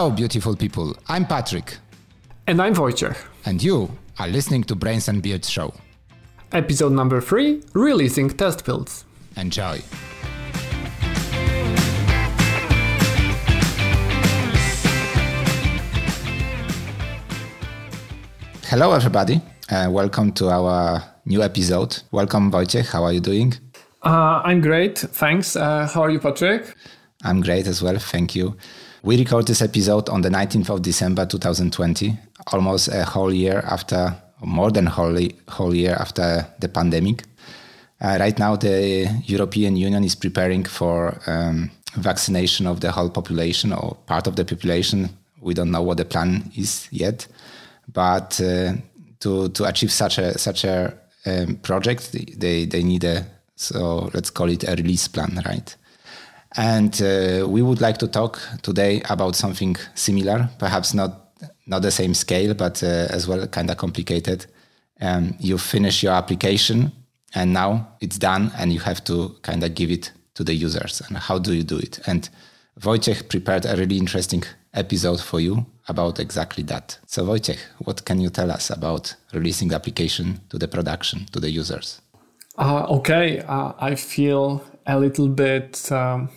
Hello, beautiful people. I'm Patrick. And I'm Wojciech. And you are listening to Brains and Beards Show. Episode number 3 Releasing Test Builds. Enjoy. Hello, everybody. Uh, welcome to our new episode. Welcome, Wojciech. How are you doing? Uh, I'm great. Thanks. Uh, how are you, Patrick? I'm great as well. Thank you. We record this episode on the 19th of December 2020, almost a whole year after, more than whole, whole year after the pandemic. Uh, right now, the European Union is preparing for um, vaccination of the whole population or part of the population. We don't know what the plan is yet, but uh, to to achieve such a such a um, project, they they need a so let's call it a release plan, right? And uh, we would like to talk today about something similar, perhaps not not the same scale, but uh, as well kind of complicated. Um, you finish your application, and now it's done, and you have to kind of give it to the users. And how do you do it? And Wojciech prepared a really interesting episode for you about exactly that. So Wojciech, what can you tell us about releasing the application to the production to the users? Uh, okay, uh, I feel a little bit um,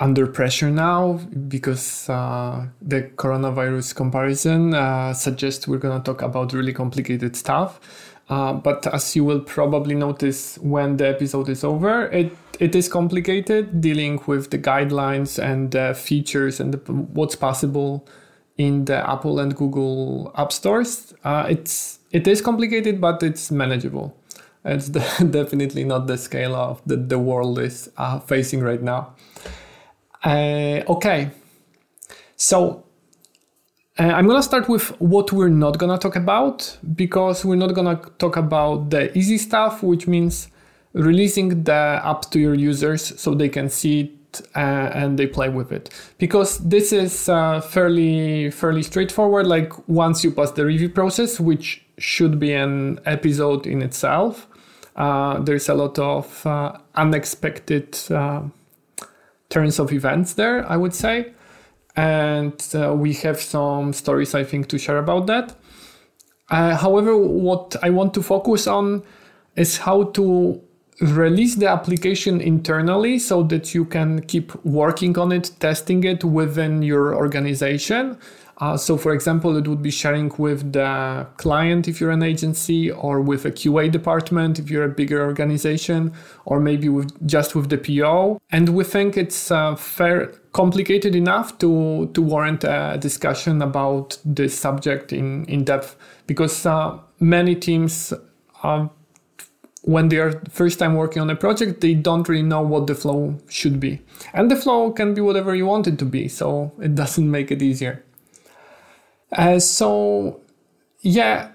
under pressure now because uh, the coronavirus comparison uh, suggests we're going to talk about really complicated stuff. Uh, but as you will probably notice when the episode is over, it, it is complicated dealing with the guidelines and uh, features and the, what's possible in the Apple and Google app stores. Uh, it's it is complicated, but it's manageable. It's the, definitely not the scale of that the world is uh, facing right now. Uh, okay, so uh, I'm gonna start with what we're not gonna talk about because we're not gonna talk about the easy stuff, which means releasing the app to your users so they can see it uh, and they play with it. Because this is uh, fairly fairly straightforward. Like once you pass the review process, which should be an episode in itself, uh, there's a lot of uh, unexpected turns of events there, I would say. And uh, we have some stories, I think, to share about that. Uh, however, what I want to focus on is how to release the application internally so that you can keep working on it, testing it within your organization. Uh, so, for example, it would be sharing with the client if you're an agency, or with a QA department if you're a bigger organization, or maybe with just with the PO. And we think it's uh, fair complicated enough to to warrant a discussion about this subject in in depth because uh, many teams. Uh, when they are first time working on a project, they don't really know what the flow should be. And the flow can be whatever you want it to be, so it doesn't make it easier. Uh, so, yeah,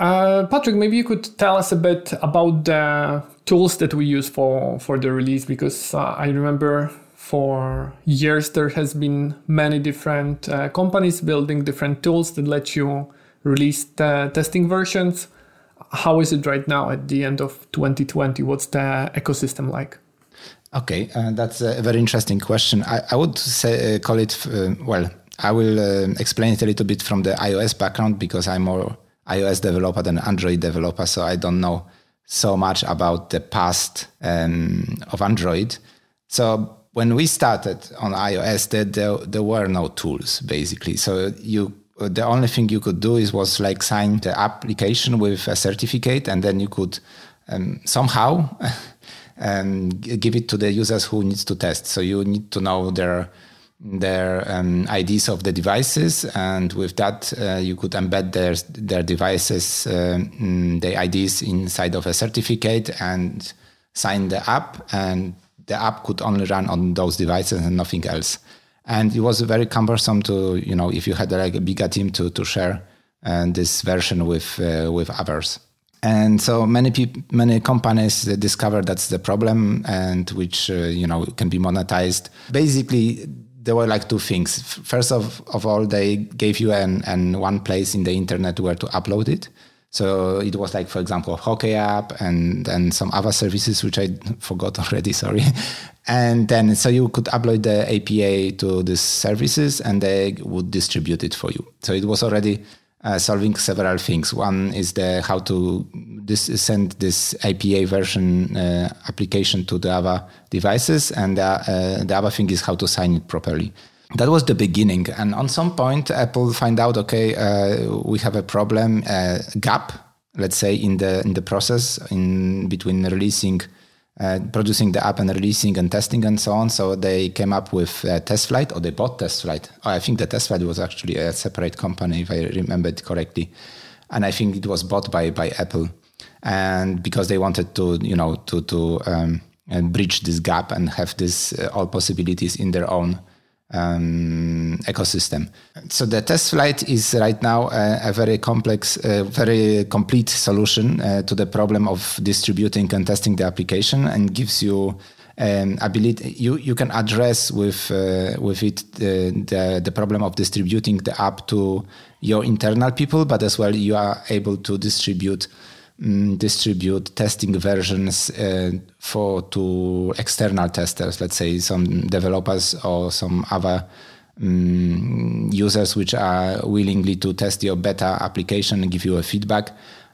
uh, Patrick, maybe you could tell us a bit about the tools that we use for, for the release because uh, I remember for years there has been many different uh, companies building different tools that let you release the testing versions. How is it right now at the end of 2020? What's the ecosystem like? Okay, uh, that's a very interesting question. I, I would say uh, call it well I will uh, explain it a little bit from the iOS background because I'm more iOS developer than Android developer, so I don't know so much about the past um, of Android. So when we started on iOS, there, there, there were no tools basically. So you the only thing you could do is was like sign the application with a certificate, and then you could um, somehow um, give it to the users who needs to test. So you need to know their their um, IDs of the devices, and with that uh, you could embed their their devices, um, the IDs inside of a certificate and sign the app, and the app could only run on those devices and nothing else. And it was very cumbersome to you know if you had like a bigger team to to share and uh, this version with uh, with others. And so many people, many companies discovered that's the problem, and which uh, you know can be monetized. Basically, there were like two things. First of, of all, they gave you an, an one place in the internet where to upload it. So it was like, for example, HockeyApp and then some other services which I forgot already. Sorry. And then so you could upload the IPA to these services and they would distribute it for you. So it was already uh, solving several things. One is the how to this, send this API version uh, application to the other devices, and uh, the other thing is how to sign it properly. That was the beginning, and on some point, Apple find out, okay, uh, we have a problem, uh, gap, let's say, in the in the process in between releasing uh, producing the app and releasing and testing and so on. So they came up with uh, TestFlight, or they bought TestFlight. Oh, I think the TestFlight was actually a separate company, if I remember it correctly, and I think it was bought by by Apple, and because they wanted to, you know, to to um, bridge this gap and have this uh, all possibilities in their own um, ecosystem. So the TestFlight is right now a, a very complex, uh, very complete solution uh, to the problem of distributing and testing the application, and gives you um, ability. You you can address with uh, with it the, the the problem of distributing the app to your internal people, but as well you are able to distribute um, distribute testing versions uh, for to external testers, let's say some developers or some other um, users which are willingly to test your beta application and give you a feedback.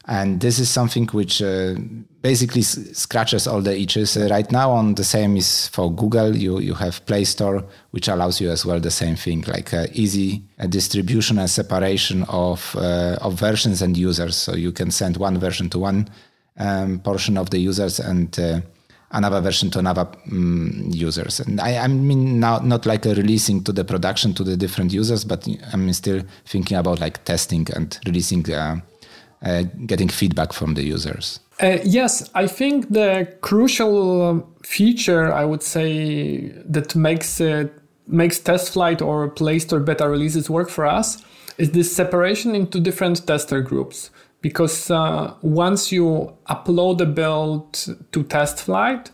And this is something which uh, basically scratches all the itches. Uh, right now, on the same is for Google. You you have Play Store, which allows you as well the same thing, like uh, easy uh, distribution and separation of uh, of versions and users. So you can send one version to one um, portion of the users and uh, another version to another um, users. And I, I mean now not like releasing to the production to the different users, but I'm still thinking about like testing and releasing. Uh, getting feedback from the users. Uh, yes, I think the crucial feature I would say that makes it makes TestFlight or Play Store beta releases work for us is this separation into different tester groups. Because uh, once you upload a build to TestFlight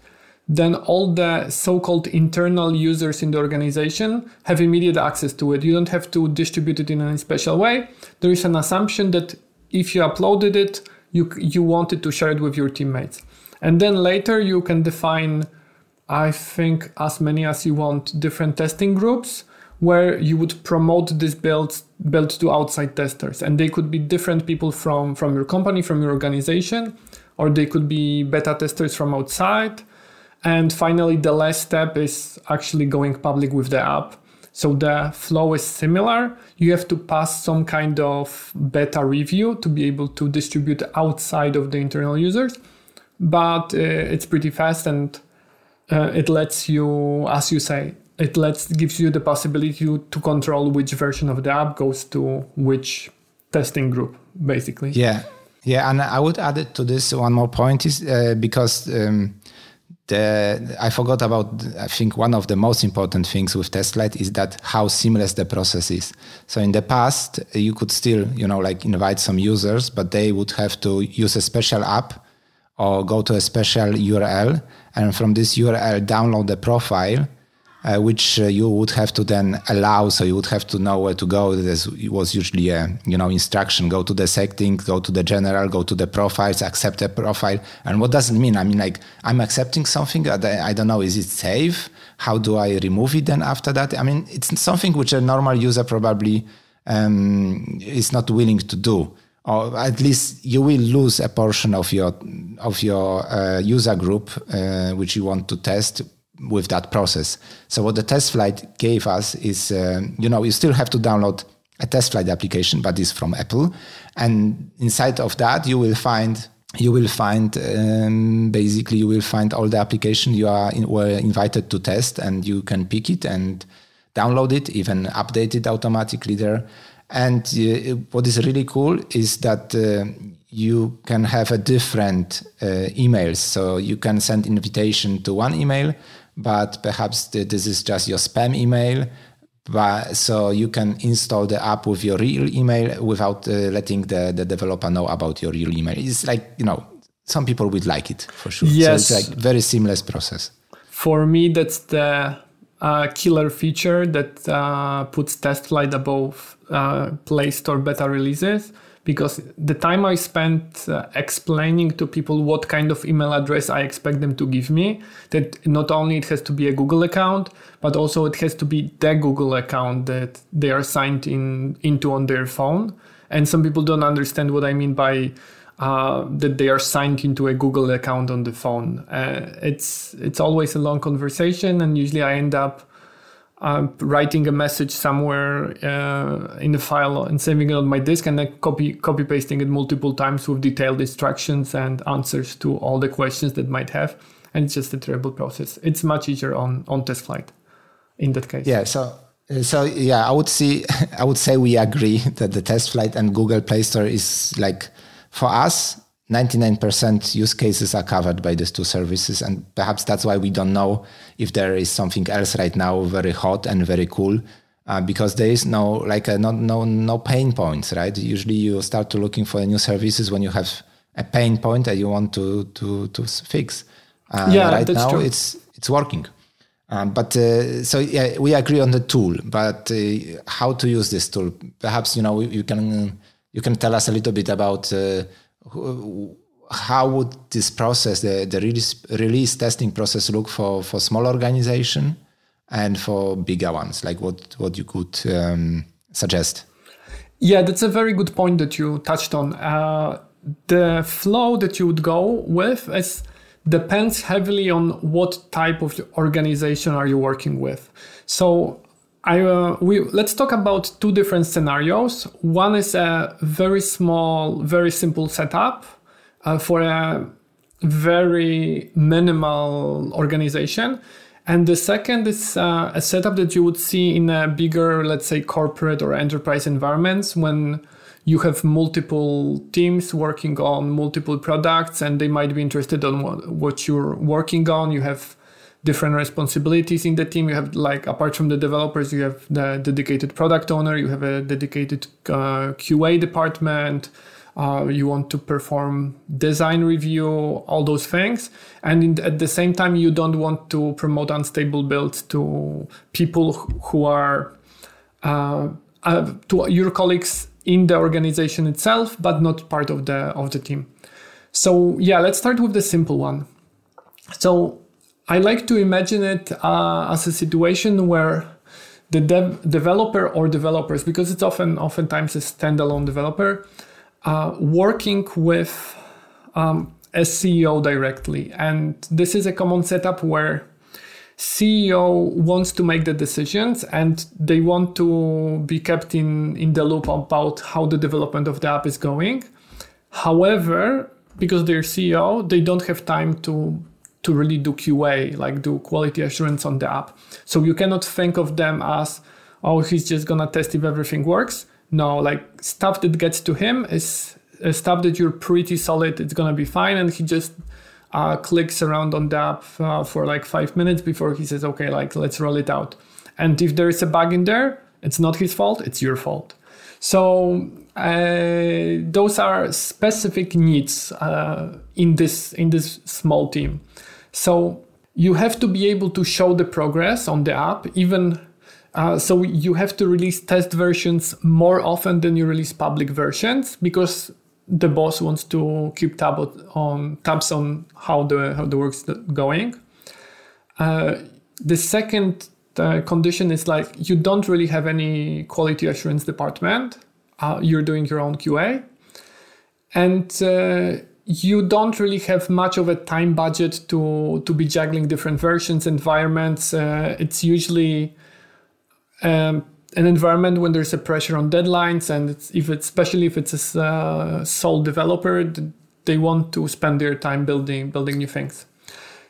then all the so-called internal users in the organization have immediate access to it. You don't have to distribute it in any special way. There is an assumption that if you uploaded it, you, you wanted to share it with your teammates. And then later you can define, I think, as many as you want different testing groups where you would promote this build, build to outside testers. And they could be different people from, from your company, from your organization, or they could be beta testers from outside. And finally, the last step is actually going public with the app so the flow is similar. You have to pass some kind of beta review to be able to distribute outside of the internal users, but uh, it's pretty fast and uh, it lets you, as you say, it lets gives you the possibility to, to control which version of the app goes to which testing group, basically. Yeah, yeah, and I would add it to this one more point is uh, because. Um, the, I forgot about, I think one of the most important things with TestFlight is that how seamless the process is. So in the past, you could still, you know, like invite some users, but they would have to use a special app or go to a special URL and from this URL download the profile uh, which uh, you would have to then allow. So you would have to know where to go. This was usually a you know instruction: go to the setting, go to the general, go to the profiles, accept a profile. And what does it mean? I mean, like I'm accepting something. I don't know. Is it safe? How do I remove it then after that? I mean, it's something which a normal user probably um, is not willing to do or at least you will lose a portion of your of your uh, user group uh, which you want to test with that process. So what the TestFlight gave us is, uh, you know, you still have to download a TestFlight application, but it's from Apple, and inside of that you will find you will find um, basically you will find all the application you are in, were invited to test, and you can pick it and download it, even update it automatically there. And uh, what is really cool is that uh, you can have a different uh, emails. So you can send invitation to one email, but perhaps this is just your spam email. But so you can install the app with your real email without uh, letting the, the developer know about your real email. It's like, you know, some people would like it for sure. Yes. So it's like very seamless process. For me, that's the uh, killer feature that uh, puts TestFlight above uh, Play Store beta releases because the time I spent uh, explaining to people what kind of email address I expect them to give me, that not only it has to be a Google account, but also it has to be the Google account that they are signed in into on their phone. And some people don't understand what I mean by uh, that they are signed into a Google account on the phone. Uh, it's it's always a long conversation, and usually I end up writing a message somewhere uh, in the file and saving it on my disk, and then copy copy pasting it multiple times with detailed instructions and answers to all the questions that might have. And it's just a terrible process. It's much easier on on TestFlight in that case. Yeah. So so yeah, I would see I would say we agree that the TestFlight and Google Play Store is like for us, 99% use cases are covered by these two services. And perhaps that's why we don't know if there is something else right now very hot and very cool. Uh, because there is no like a, no no no pain points, right? Usually you start to looking for new services when you have a pain point that you want to to to fix. Uh, yeah, right that's now true. it's it's working. Um, but uh, so yeah, we agree on the tool, but uh, how to use this tool? Perhaps you know you can you can tell us a little bit about uh, how would this process, the, the release, release testing process, look for for small organization and for bigger ones? Like what what you could um, suggest? Yeah, that's a very good point that you touched on. Uh, the flow that you would go with is depends heavily on what type of organization are you working with. So I uh, we let's talk about two different scenarios. One is a very small, very simple setup uh, for a very minimal organization, and the second is uh, a setup that you would see in a bigger, let's say, corporate or enterprise environments when you have multiple teams working on multiple products, and they might be interested on what, what you're working on. You have different responsibilities in the team. You have like apart from the developers, you have the dedicated product owner, you have a dedicated uh, QA department. Uh, you want to perform design review, all those things, and in, at the same time, you don't want to promote unstable builds to people who are uh, uh to your colleagues in the organization itself, but not part of the of the team. So yeah, let's start with the simple one. So I like to imagine it uh, as a situation where the dev- developer or developers, because it's often oftentimes a standalone developer, uh, working with um, a CEO directly, and this is a common setup where CEO wants to make the decisions and they want to be kept in, in the loop about how the development of the app is going. However, because they're CEO, they don't have time to to really do QA, like do quality assurance on the app. So you cannot think of them as, oh, he's just gonna test if everything works. No, like stuff that gets to him is stuff that you're pretty solid, it's gonna be fine. And he just uh, clicks around on the app uh, for like five minutes before he says, okay, like let's roll it out. And if there is a bug in there, it's not his fault, it's your fault. So uh, those are specific needs uh, in this in this small team. So you have to be able to show the progress on the app, even uh, so you have to release test versions more often than you release public versions because the boss wants to keep tab on tabs on how the how the work's going. Uh, the second uh, condition is like you don't really have any quality assurance department. Uh, you're doing your own QA, and uh, you don't really have much of a time budget to to be juggling different versions environments. Uh, it's usually um, an environment when there's a pressure on deadlines and it's, if it's especially if it's a uh, sole developer they want to spend their time building building new things.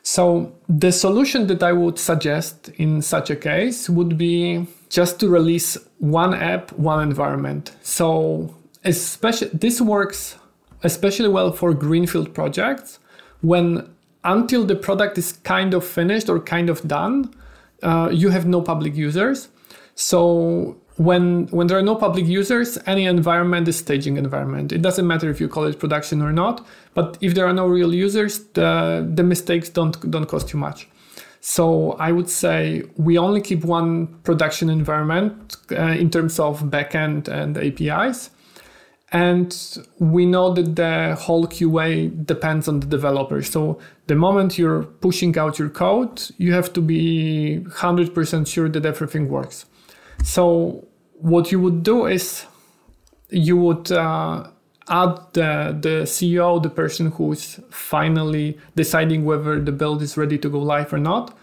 So the solution that i would suggest in such a case would be just to release one app one environment. So especially this works especially well for greenfield projects when until the product is kind of finished or kind of done, uh, you have no public users. So when when there are no public users, any environment is staging environment. It doesn't matter if you call it production or not, but if there are no real users, the the mistakes don't don't cost you much. So I would say we only keep one production environment uh, in terms of backend and APIs And we know that the whole QA depends on the developer. So the moment you're pushing out your code, you have to be 100% sure that everything works. So what you would do is you would uh, add the, the CEO, the person who's finally deciding whether the build is ready to go live or not.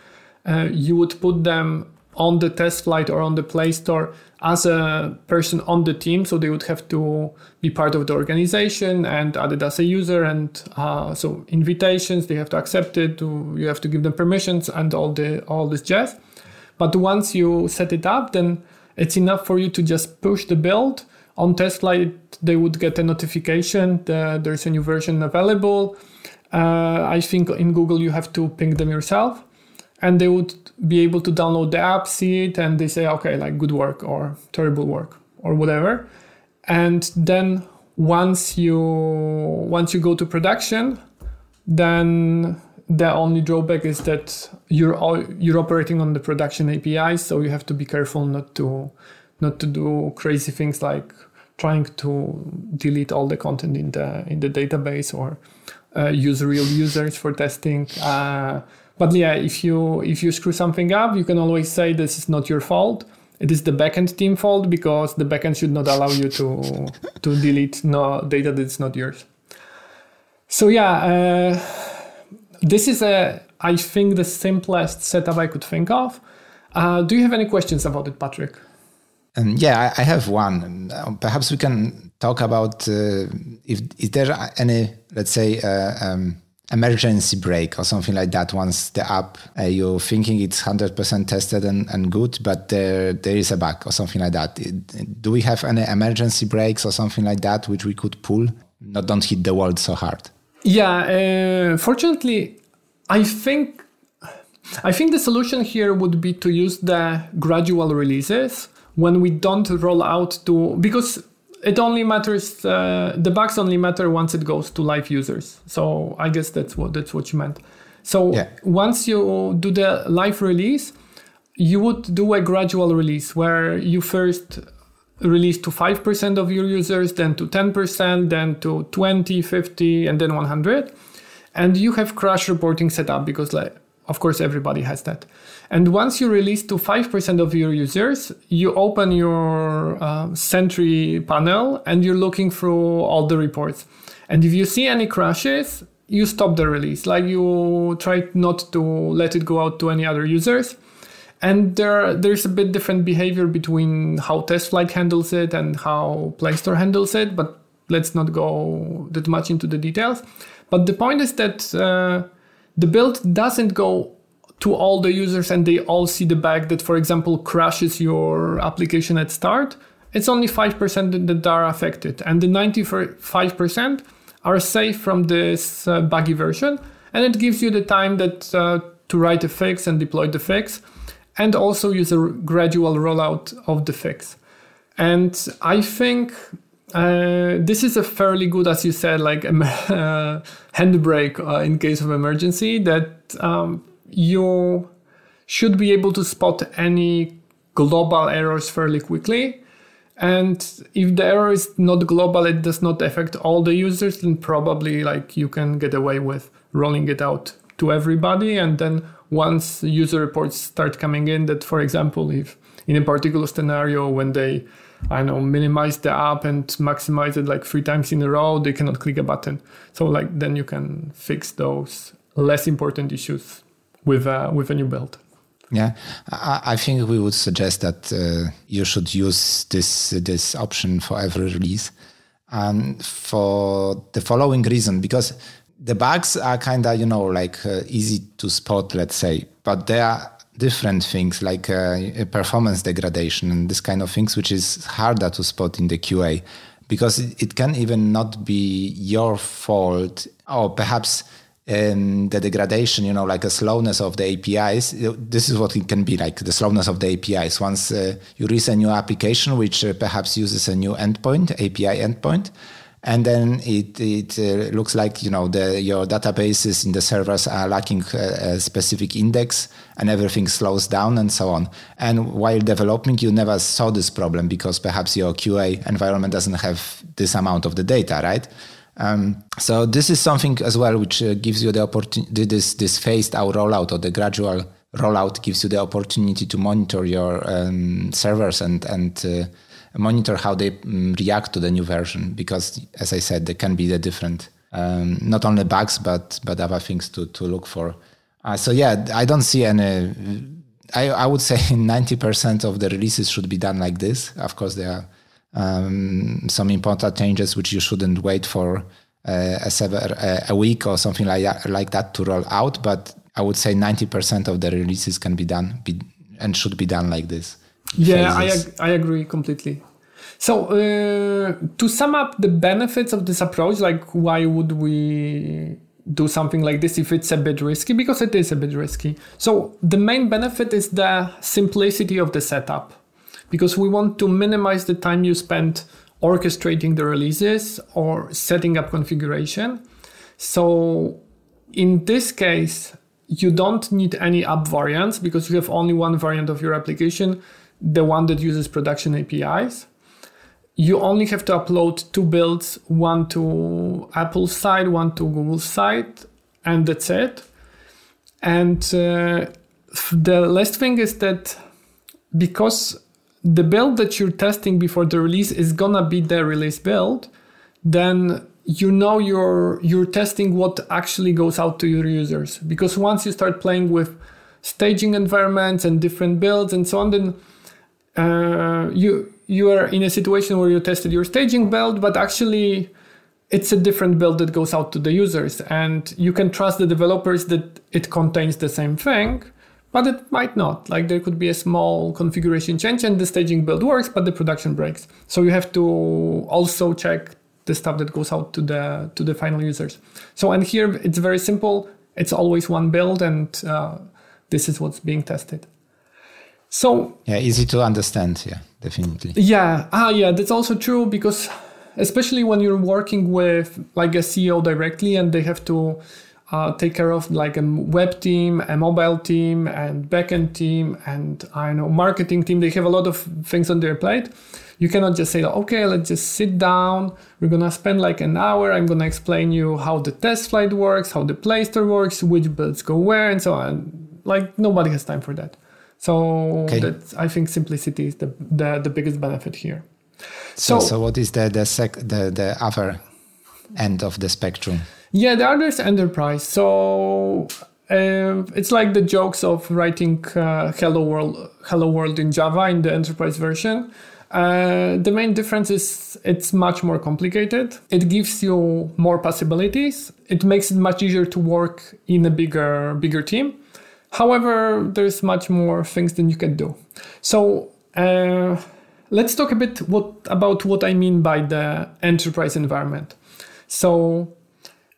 Uh, you would put them on the TestFlight or on the Play Store as a person on the team. So they would have to be part of the organization and added as a user. And uh, so invitations, they have to accept it. You have to give them permissions and all the all this jazz. But once you set it up, then it's enough for you to just push the build on TestFlight. They would get a notification that there's a new version available. Uh, I think in Google you have to ping them yourself and they would be able to download the app, see it, and they say, okay, like good work or terrible work or whatever. And then once you once you go to production, then the only drawback is that you're all, you're operating on the production API, so you have to be careful not to not to do crazy things like trying to delete all the content in the in the database or uh, use real users for testing. Uh, but yeah, if you if you screw something up, you can always say this is not your fault. It is the backend team fault because the backend should not allow you to to delete no data that's not yours. So yeah, uh, this is a I think the simplest setup I could think of. Uh, do you have any questions about it, Patrick? Um, yeah, I, I have one. Uh, perhaps we can talk about uh, if is there any, let's say, uh, um, emergency break or something like that once the app uh, you're thinking it's 100% tested and, and good but there there is a bug or something like that. Do we have any emergency breaks or something like that which we could pull? Not don't hit the world so hard. Yeah uh, fortunately i think i think the solution here would be to use the gradual releases when we don't roll out to because it only matters uh, the bugs only matter once it goes to live users. So i guess that's what that's what you meant. So yeah. once you do the live release you would do a gradual release where you first release to 5% of your users then to 10% then to 20 50 and then 100 and you have crash reporting set up because like of course everybody has that and once you release to 5% of your users, you open your uh, Sentry panel and you're looking through all the reports. And if you see any crashes, you stop the release. Like you try not to let it go out to any other users. And there, there's a bit different behavior between how TestFlight handles it and how Play Store handles it, but let's not go that much into the details. But the point is that uh, the build doesn't go to all the users and they all see the bug that, for example, crashes your application at start, it's only 5% that are affected. And the 95% are safe from this uh, buggy version. And it gives you the time that uh, to write a fix and deploy the fix and also use a gradual rollout of the fix. And I think uh, this is a fairly good, as you said, like a uh, handbrake uh, in case of emergency that um, you should be able to spot any global errors fairly quickly. And if the error is not global, it does not affect all the users, then probably like you can get away with rolling it out to everybody. And then once user reports start coming in, that for example, if in a particular scenario when they I know minimize the app and maximize it like three times in a row, they cannot click a button. So like then you can fix those less important issues with uh, with a new build. Yeah, I, I think we would suggest that uh, you should use this this option for every release, and for the following reason because the bugs are kind of you know like uh, easy to spot, let's say, but they are different things like uh, performance degradation and this kind of things, which is harder to spot in the QA because it, can even not be your fault or perhaps and the degradation, you know, like a slowness of the APIs. This is what it can be like the slowness of the APIs. Once uh, you release a new application, which uh, perhaps uses a new endpoint, API endpoint, and then it it uh, looks like you know the your databases in the servers are lacking a, a, specific index and everything slows down and so on. And while developing you never saw this problem because perhaps your qa environment doesn't have this amount of the data right? Um, so this is something as well which uh, gives you the opportunity this this phased out rollout or the gradual rollout gives you the opportunity to monitor your um, servers and and uh, monitor how they um, react to the new version because as i said there can be the different um, not only bugs but but other things to to look for. Uh, so yeah i don't see any I, I would say 90% of the releases should be done like this. Of course there are um, some important changes which you shouldn't wait for uh, a, sever, uh, a week or something like that, like that to roll out but i would say 90% of the releases can be done be, and should be done like this yeah, I, ag- I agree completely. So, uh, to sum up the benefits of this approach, like why would we do something like this if it's a bit risky? Because it is a bit risky. So, the main benefit is the simplicity of the setup. Because we want to minimize the time you spend orchestrating the releases or setting up configuration. So, in this case, you don't need any app variants because you have only one variant of your application the one that uses production APIs. You only have to upload two builds, one to Apple's side, one to Google's side, and that's it. And uh, the last thing is that because the build that you're testing before the release is gonna be the release build, then you know you're you're testing what actually goes out to your users. Because once you start playing with staging environments and different builds and so on, then uh, you you are in a situation where you tested your staging build, but actually it's a different build that goes out to the users, and you can trust the developers that it contains the same thing, but it might not. Like there could be a small configuration change, and the staging build works, but the production breaks. So you have to also check the stuff that goes out to the to the final users. So and here it's very simple. It's always one build, and uh, this is what's being tested. So yeah, easy to understand. Yeah, definitely. Yeah, ah, yeah, that's also true because especially when you're working with like a CEO directly and they have to uh, take care of like a web team, a mobile team, and backend team, and I know marketing team. They have a lot of things on their plate. You cannot just say, okay, let's just sit down. We're gonna spend like an hour. I'm gonna explain you how the TestFlight works, how the Play Store works, which builds go where, and so on. Like nobody has time for that. So okay. that's, I think simplicity is the, the, the biggest benefit here. So, so, so what is the the, sec, the the other end of the spectrum? Yeah, the other is enterprise. So uh, it's like the jokes of writing uh, hello world hello world in Java in the enterprise version. Uh, the main difference is it's much more complicated. It gives you more possibilities. It makes it much easier to work in a bigger bigger team. However, there's much more things than you can do. So uh, let's talk a bit what, about what I mean by the enterprise environment. So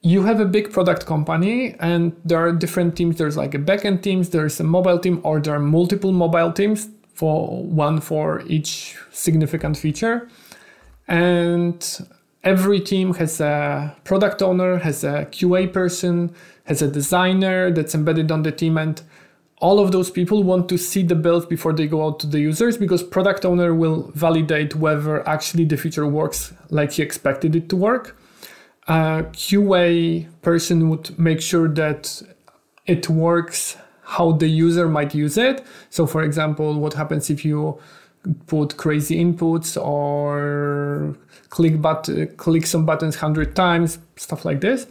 you have a big product company and there are different teams. There's like a backend teams, there's a mobile team, or there are multiple mobile teams for one for each significant feature. And every team has a product owner, has a QA person, has a designer that's embedded on the team and all of those people want to see the build before they go out to the users because product owner will validate whether actually the feature works like he expected it to work. A qa person would make sure that it works how the user might use it. So for example what happens if you put crazy inputs or click but click some buttons 100 times stuff like this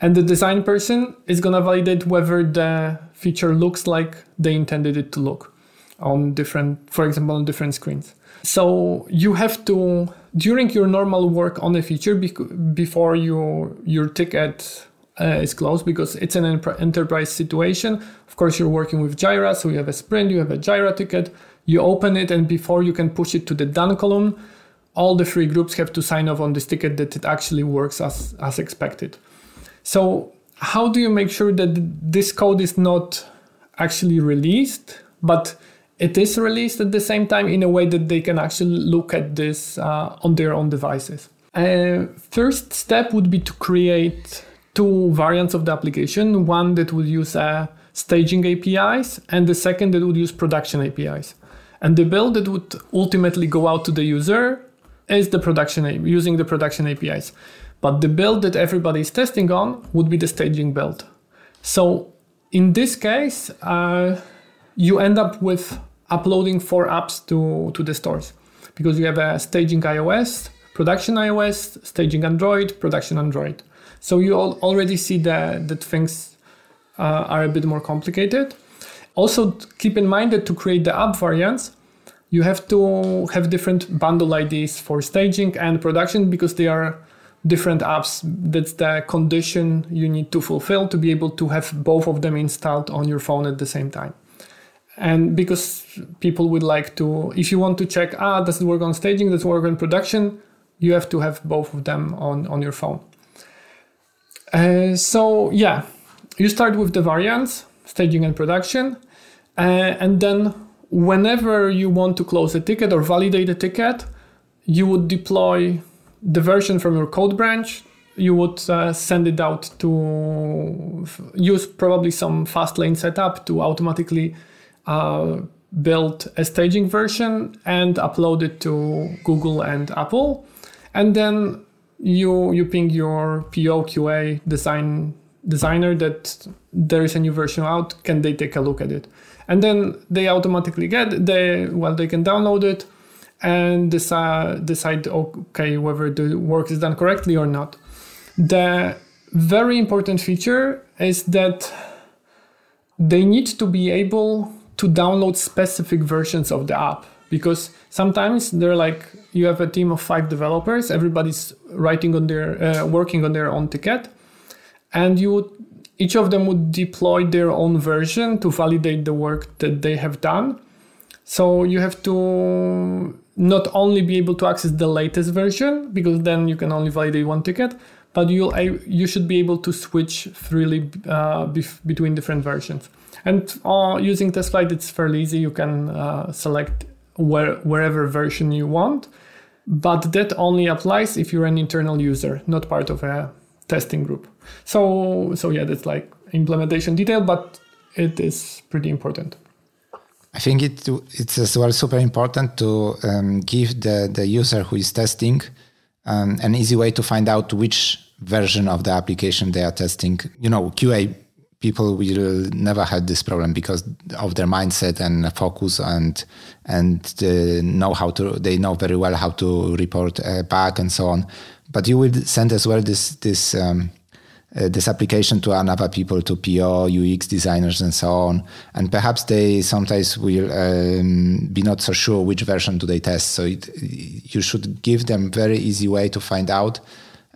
and the design person is going to validate whether the feature looks like they intended it to look on different, for example, on different screens. So you have to, during your normal work on a feature, before your, your ticket uh, is closed, because it's an enterprise situation. Of course, you're working with Jira, so you have a sprint, you have a Jira ticket, you open it, and before you can push it to the done column, all the three groups have to sign off on this ticket that it actually works as, as expected. So how do you make sure that this code is not actually released, but it is released at the same time in a way that they can actually look at this uh, on their own devices? Uh, first step would be to create two variants of the application one that would use uh, staging APIs, and the second that would use production APIs. And the build that would ultimately go out to the user is the production using the production APIs. But the build that everybody is testing on would be the staging build. So in this case, uh, you end up with uploading four apps to, to the stores because you have a staging iOS, production iOS, staging Android, production Android. So you already see that, that things uh, are a bit more complicated. Also, keep in mind that to create the app variants, you have to have different bundle IDs for staging and production because they are different apps. That's the condition you need to fulfill to be able to have both of them installed on your phone at the same time. And because people would like to, if you want to check, ah, does it work on staging, does it work on production, you have to have both of them on, on your phone. Uh, so, yeah, you start with the variants, staging and production. Uh, and then whenever you want to close a ticket or validate a ticket, you would deploy the version from your code branch. You would uh, send it out to use probably some fastlane setup to automatically uh, build a staging version and upload it to Google and Apple. And then you you ping your PO QA design designer that there is a new version out. Can they take a look at it? and then they automatically get they well they can download it and decide decide okay whether the work is done correctly or not the very important feature is that they need to be able to download specific versions of the app because sometimes they're like you have a team of five developers everybody's writing on their uh, working on their own ticket and you each of them would deploy their own version to validate the work that they have done. So you have to not only be able to access the latest version because then you can only validate one ticket, but you'll you should be able to switch freely uh, bef- between different versions. And uh, using TestFlight, it's fairly easy. You can uh, select where, wherever version you want, but that only applies if you're an internal user, not part of a testing group. So so yeah, that's like implementation detail, but it is pretty important. I think it it's as well super important to um, give the the user who is testing um, an easy way to find out which version of the application they are testing. You know, QA people will never have this problem because of their mindset and focus and and know how to they know very well how to report back and so on but you will send as well this this um, uh, this application to another people, to PO, UX designers, and so on. And perhaps they sometimes will um, be not so sure which version do they test. So it, you should give them very easy way to find out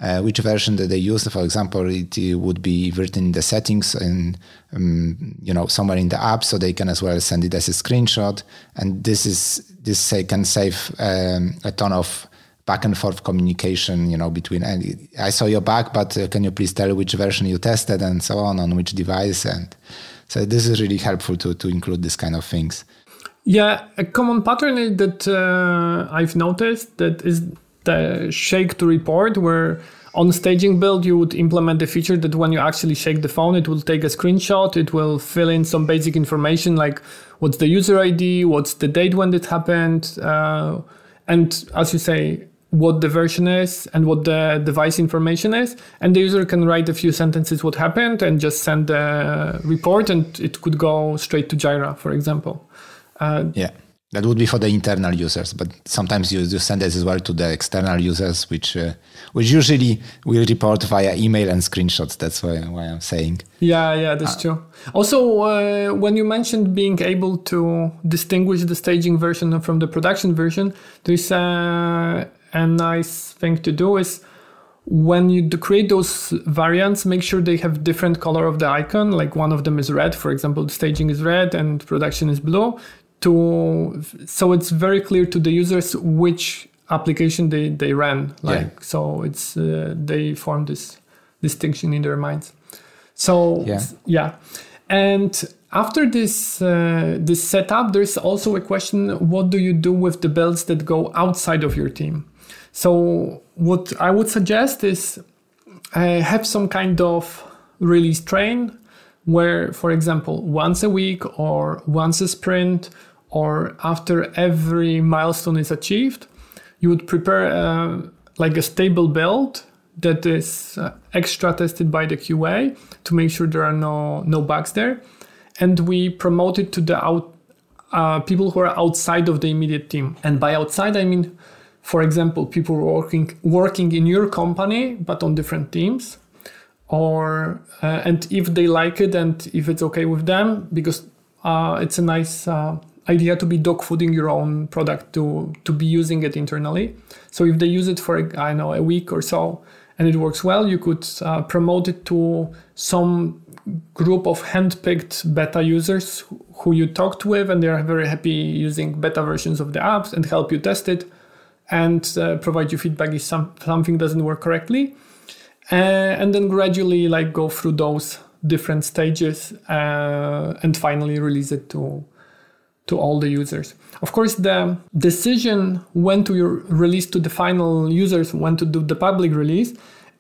uh, which version that they use. For example, it, it would be written in the settings and um, you know somewhere in the app, so they can as well send it as a screenshot. And this is this can save um, a ton of back and forth communication, you know, between I saw your back, but uh, can you please tell which version you tested and so on on which device? And so this is really helpful to to include this kind of things. Yeah, a common pattern that uh, I've noticed that is the shake to report, where on staging build you would implement the feature that when you actually shake the phone, it will take a screenshot, it will fill in some basic information like what's the user ID, what's the date when it happened, uh, and as you say, what the version is and what the device information is and the user can write a few sentences what happened and just send the report and it could go straight to jira for example uh, yeah that would be for the internal users, but sometimes you, you send it as well to the external users, which uh, which usually will report via email and screenshots. That's why, why I'm saying. Yeah, yeah, that's uh, true. Also, uh, when you mentioned being able to distinguish the staging version from the production version, there's a, a nice thing to do is when you create those variants, make sure they have different color of the icon. Like one of them is red, for example, staging is red and production is blue to so it's very clear to the users which application they, they ran like yeah. so it's uh, they form this distinction in their minds so yeah, yeah. and after this uh, this setup there's also a question what do you do with the builds that go outside of your team so what I would suggest is uh, have some kind of release train where, for example, once a week or once a sprint or after every milestone is achieved, you would prepare uh, like a stable build that is uh, extra tested by the QA to make sure there are no no bugs there, and we promote it to the out uh, people who are outside of the immediate team. And by outside, I mean, for example, people working working in your company but on different teams, or uh, and if they like it and if it's okay with them, because uh, it's a nice uh, idea to be dog fooding your own product to to be using it internally. So if they use it for I know a week or so and it works well, you could uh, promote it to some group of handpicked beta users who you talked with, and they are very happy using beta versions of the apps and help you test it and uh, provide you feedback if some, something doesn't work correctly. Uh, and then gradually like go through those different stages uh, and finally release it to to all the users. Of course, the decision when to release to the final users, when to do the public release,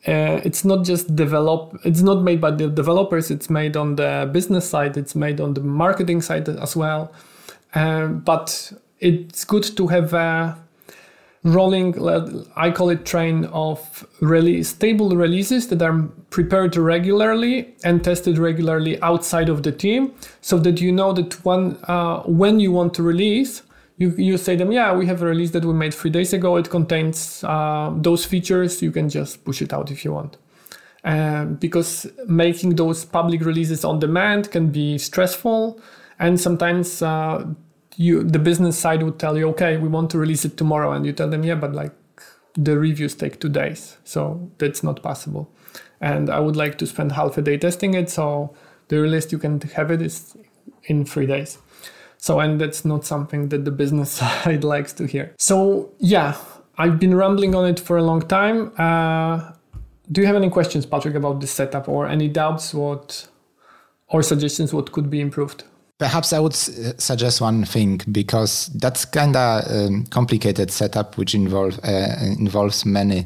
uh, it's not just develop it's not made by the developers it's made on the business side it's made on the marketing side as well uh, but it's good to have a rolling i call it train of really stable releases that are prepared regularly and tested regularly outside of the team so that you know that one uh, when you want to release you, you say them, yeah, we have a release that we made three days ago. It contains uh, those features. You can just push it out if you want. Um, because making those public releases on demand can be stressful, and sometimes uh, you the business side would tell you, okay, we want to release it tomorrow, and you tell them, yeah, but like the reviews take two days, so that's not possible. And I would like to spend half a day testing it, so the earliest you can have it is in three days. So, and that's not something that the business side likes to hear. So, yeah, I've been rambling on it for a long time. Uh, do you have any questions, Patrick, about this setup or any doubts what or suggestions what could be improved? Perhaps I would suggest one thing because that's kind of um, complicated setup which involve uh, involves many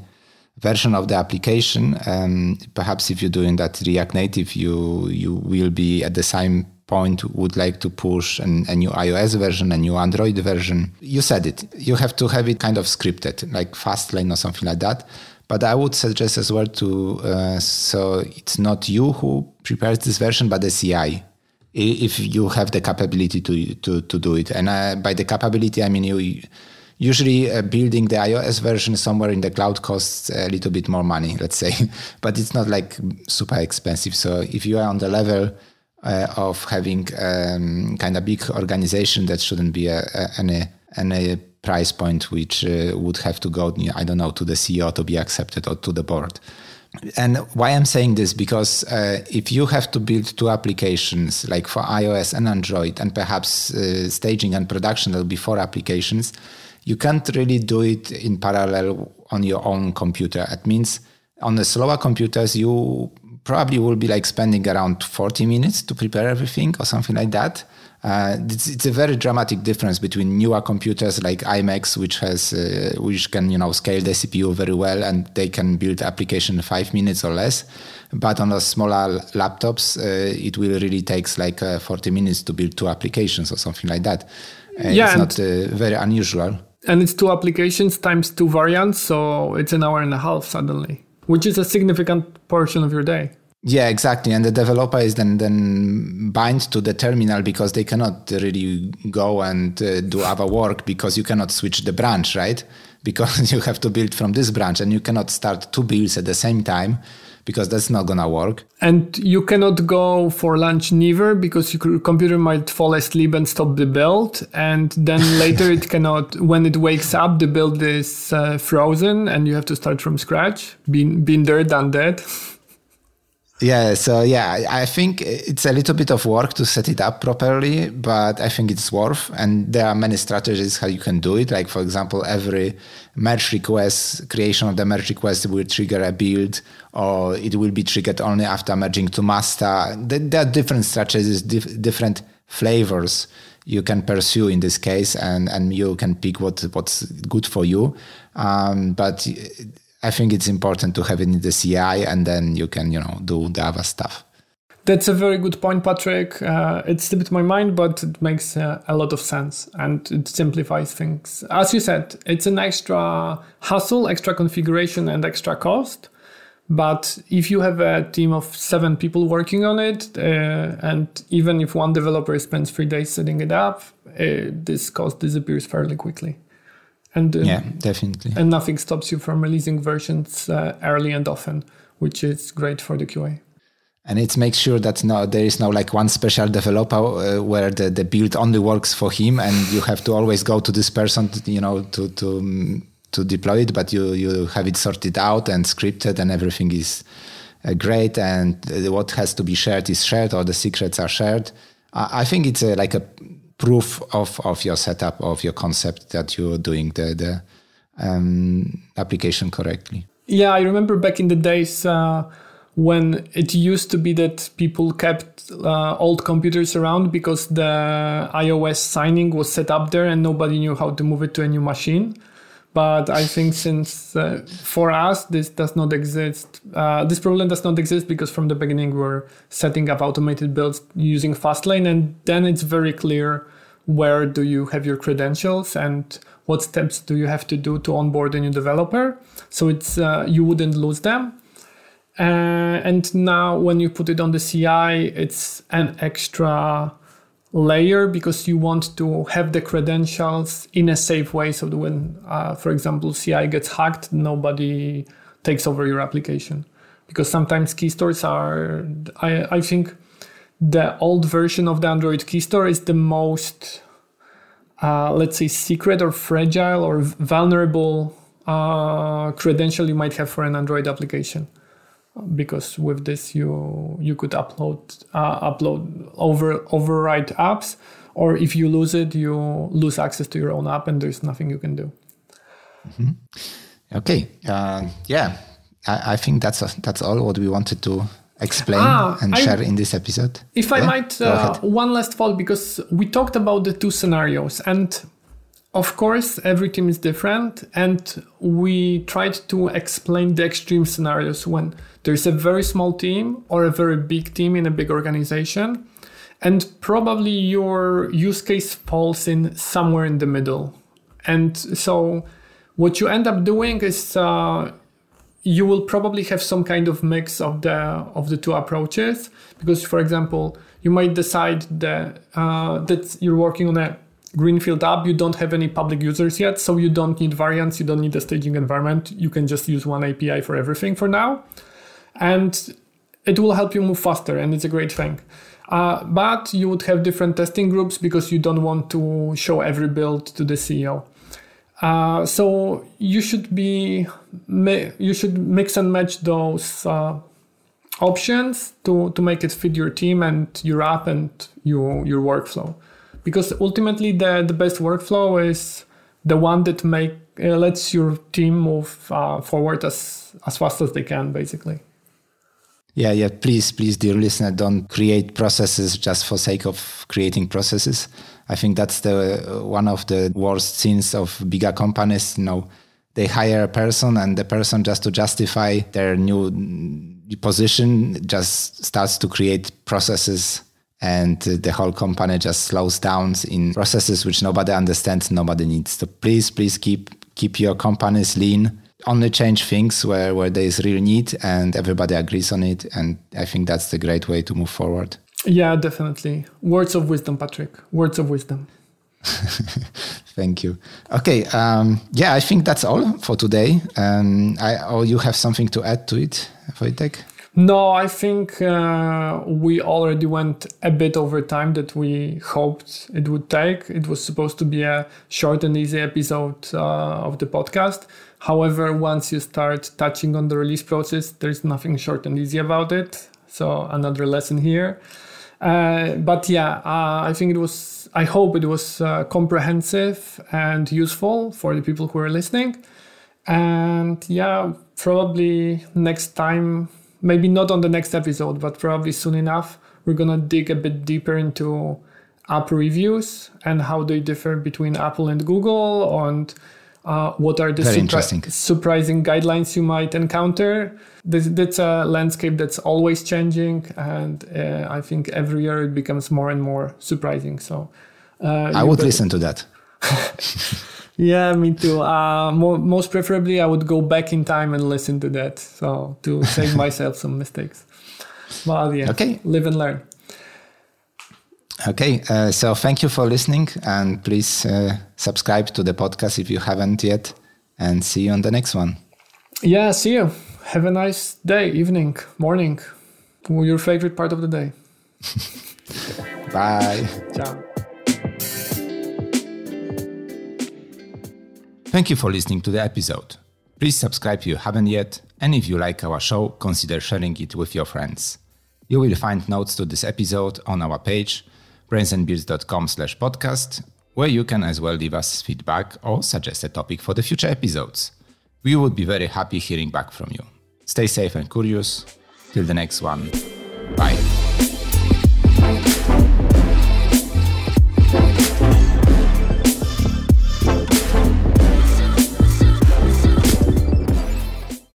version of the application. Um, perhaps if you're doing that React Native, you you will be at the same point would like to push an, a new iOS version, a new Android version. You said it. You have to have it kind of scripted, like Fastlane or something like that. But I would suggest as well to uh, so it's not you who prepares this version, but the CI. If you have the capability to to to do it, and by the capability I mean you usually uh, building the iOS version somewhere in the cloud costs a little bit more money, let's say, but it's not like super expensive. So if you are on the level uh, of having um, kind of big organization that shouldn't be a, a, any any price point which uh, would have to go I don't know to the CEO to be accepted or to the board. And why I'm saying this because uh, if you have to build two applications like for iOS and Android and perhaps uh, staging and production there'll be four applications, you can't really do it in parallel on your own computer. It means on the slower computers you probably will be like spending around 40 minutes to prepare everything or something like that. Uh, it's, it's, a very dramatic difference between newer computers like iMacs, which has uh, which can you know scale the CPU very well and they can build application in five minutes or less. But on the smaller laptops, uh, it will really takes like uh, 40 minutes to build two applications or something like that. Uh, yeah, it's not uh, very unusual. And it's two applications times two variants, so it's an hour and a half suddenly which is a significant portion of your day. Yeah, exactly. And the developer is then then bind to the terminal because they cannot really go and uh, do other work because you cannot switch the branch, right? Because you have to build from this branch and you cannot start two builds at the same time because that's not gonna work. And you cannot go for lunch neither because your computer might fall asleep and stop the build, and then later it cannot. When it wakes up, the build is uh, frozen, and you have to start from scratch. Been been there, done that. Yeah, so yeah, I think it's a little bit of work to set it up properly, but I think it's worth. And there are many strategies how you can do it. Like for example, every merge request, creation of the merge request will trigger a build, or it will be triggered only after merging to master. There are different strategies, different flavors you can pursue in this case, and and you can pick what what's good for you. Um, but I think it's important to have it in the CI and then you can, you know, do the other stuff. That's a very good point, Patrick. Uh, it slipped my mind, but it makes uh, a lot of sense and it simplifies things. As you said, it's an extra hassle, extra configuration, and extra cost. But if you have a team of seven people working on it, uh, and even if one developer spends three days setting it up, uh, this cost disappears fairly quickly. And uh, yeah, definitely. And nothing stops you from releasing versions uh, early and often, which is great for the QA and it makes sure that no there is no like one special developer uh, where the, the build only works for him and you have to always go to this person to, you know to to to deploy it but you you have it sorted out and scripted and everything is uh, great and uh, what has to be shared is shared or the secrets are shared i, I think it's a, like a proof of of your setup of your concept that you're doing the the um, application correctly yeah i remember back in the days uh, when it used to be that people kept uh, old computers around because the iOS signing was set up there and nobody knew how to move it to a new machine. But I think since uh, for us this does not exist, uh, this problem does not exist because from the beginning we're setting up automated builds using Fastlane, and then it's very clear where do you have your credentials and what steps do you have to do to onboard a new developer. So it's uh, you wouldn't lose them uh, and now when you put it on the CI, it's an extra layer because you want to have the credentials in a safe way so that when, uh, for example, CI gets hacked, nobody takes over your application. Because sometimes key stores are, I, I think the old version of the Android key store is the most, uh, let's say, secret or fragile or vulnerable uh, credential you might have for an Android application because with this you you could upload uh, upload over overwrite apps or if you lose it you lose access to your own app and there's nothing you can do mm-hmm. okay uh, yeah I, I, think that's a, that's all what we wanted to explain ah, and I, share in this episode if yeah? i might uh, one last thought because we talked about the two scenarios and of course, every team is different, and we tried to explain the extreme scenarios when there's a very small team or a very big team in a big organization, and probably your use case falls in somewhere in the middle. And so, what you end up doing is uh, you will probably have some kind of mix of the of the two approaches, because, for example, you might decide that uh, that you're working on a Greenfield app, you don't have any public users yet, so you don't need variants, you don't need a staging environment. You can just use one API for everything for now. And it will help you move faster, and it's a great thing. Uh, but you would have different testing groups because you don't want to show every build to the CEO. Uh, so you should be you should mix and match those uh, options to to make it fit your team and your app and your your workflow because ultimately the, the best workflow is the one that make uh, lets your team move uh, forward as as fast as they can basically. Yeah yeah. Please please dear listener don't create processes just for sake of creating processes. I think that's the uh, one of the worst sins of bigger companies. You know they hire a person and the person just to justify their new position just starts to create processes and the whole company just slows down in processes which nobody understands, nobody needs. So please, please keep keep your companies lean. Only change things where, where there is real need and everybody agrees on it. And I think that's the great way to move forward. Yeah, definitely. Words of wisdom, Patrick. Words of wisdom. Thank you. Okay. Um, yeah, I think that's all for today. Um, I, or you have something to add to it, Wojtek? No, I think uh, we already went a bit over time that we hoped it would take. It was supposed to be a short and easy episode uh, of the podcast. However, once you start touching on the release process, there's nothing short and easy about it. So, another lesson here. Uh, but yeah, uh, I think it was, I hope it was uh, comprehensive and useful for the people who are listening. And yeah, probably next time maybe not on the next episode, but probably soon enough, we're gonna dig a bit deeper into app reviews and how they differ between Apple and Google and uh, what are the surprising guidelines you might encounter. This, that's a landscape that's always changing, and uh, I think every year it becomes more and more surprising. So uh, I would better- listen to that. Yeah, me too. Uh, mo- most preferably, I would go back in time and listen to that, so to save myself some mistakes. Well, yeah, Okay. live and learn. Okay, uh, so thank you for listening, and please uh, subscribe to the podcast if you haven't yet, and see you on the next one. Yeah, see you. Have a nice day, evening, morning, your favorite part of the day. Bye. Ciao. Thank you for listening to the episode. Please subscribe if you haven't yet, and if you like our show, consider sharing it with your friends. You will find notes to this episode on our page, brainsandbeards.com slash podcast, where you can as well leave us feedback or suggest a topic for the future episodes. We would be very happy hearing back from you. Stay safe and curious. Till the next one. Bye.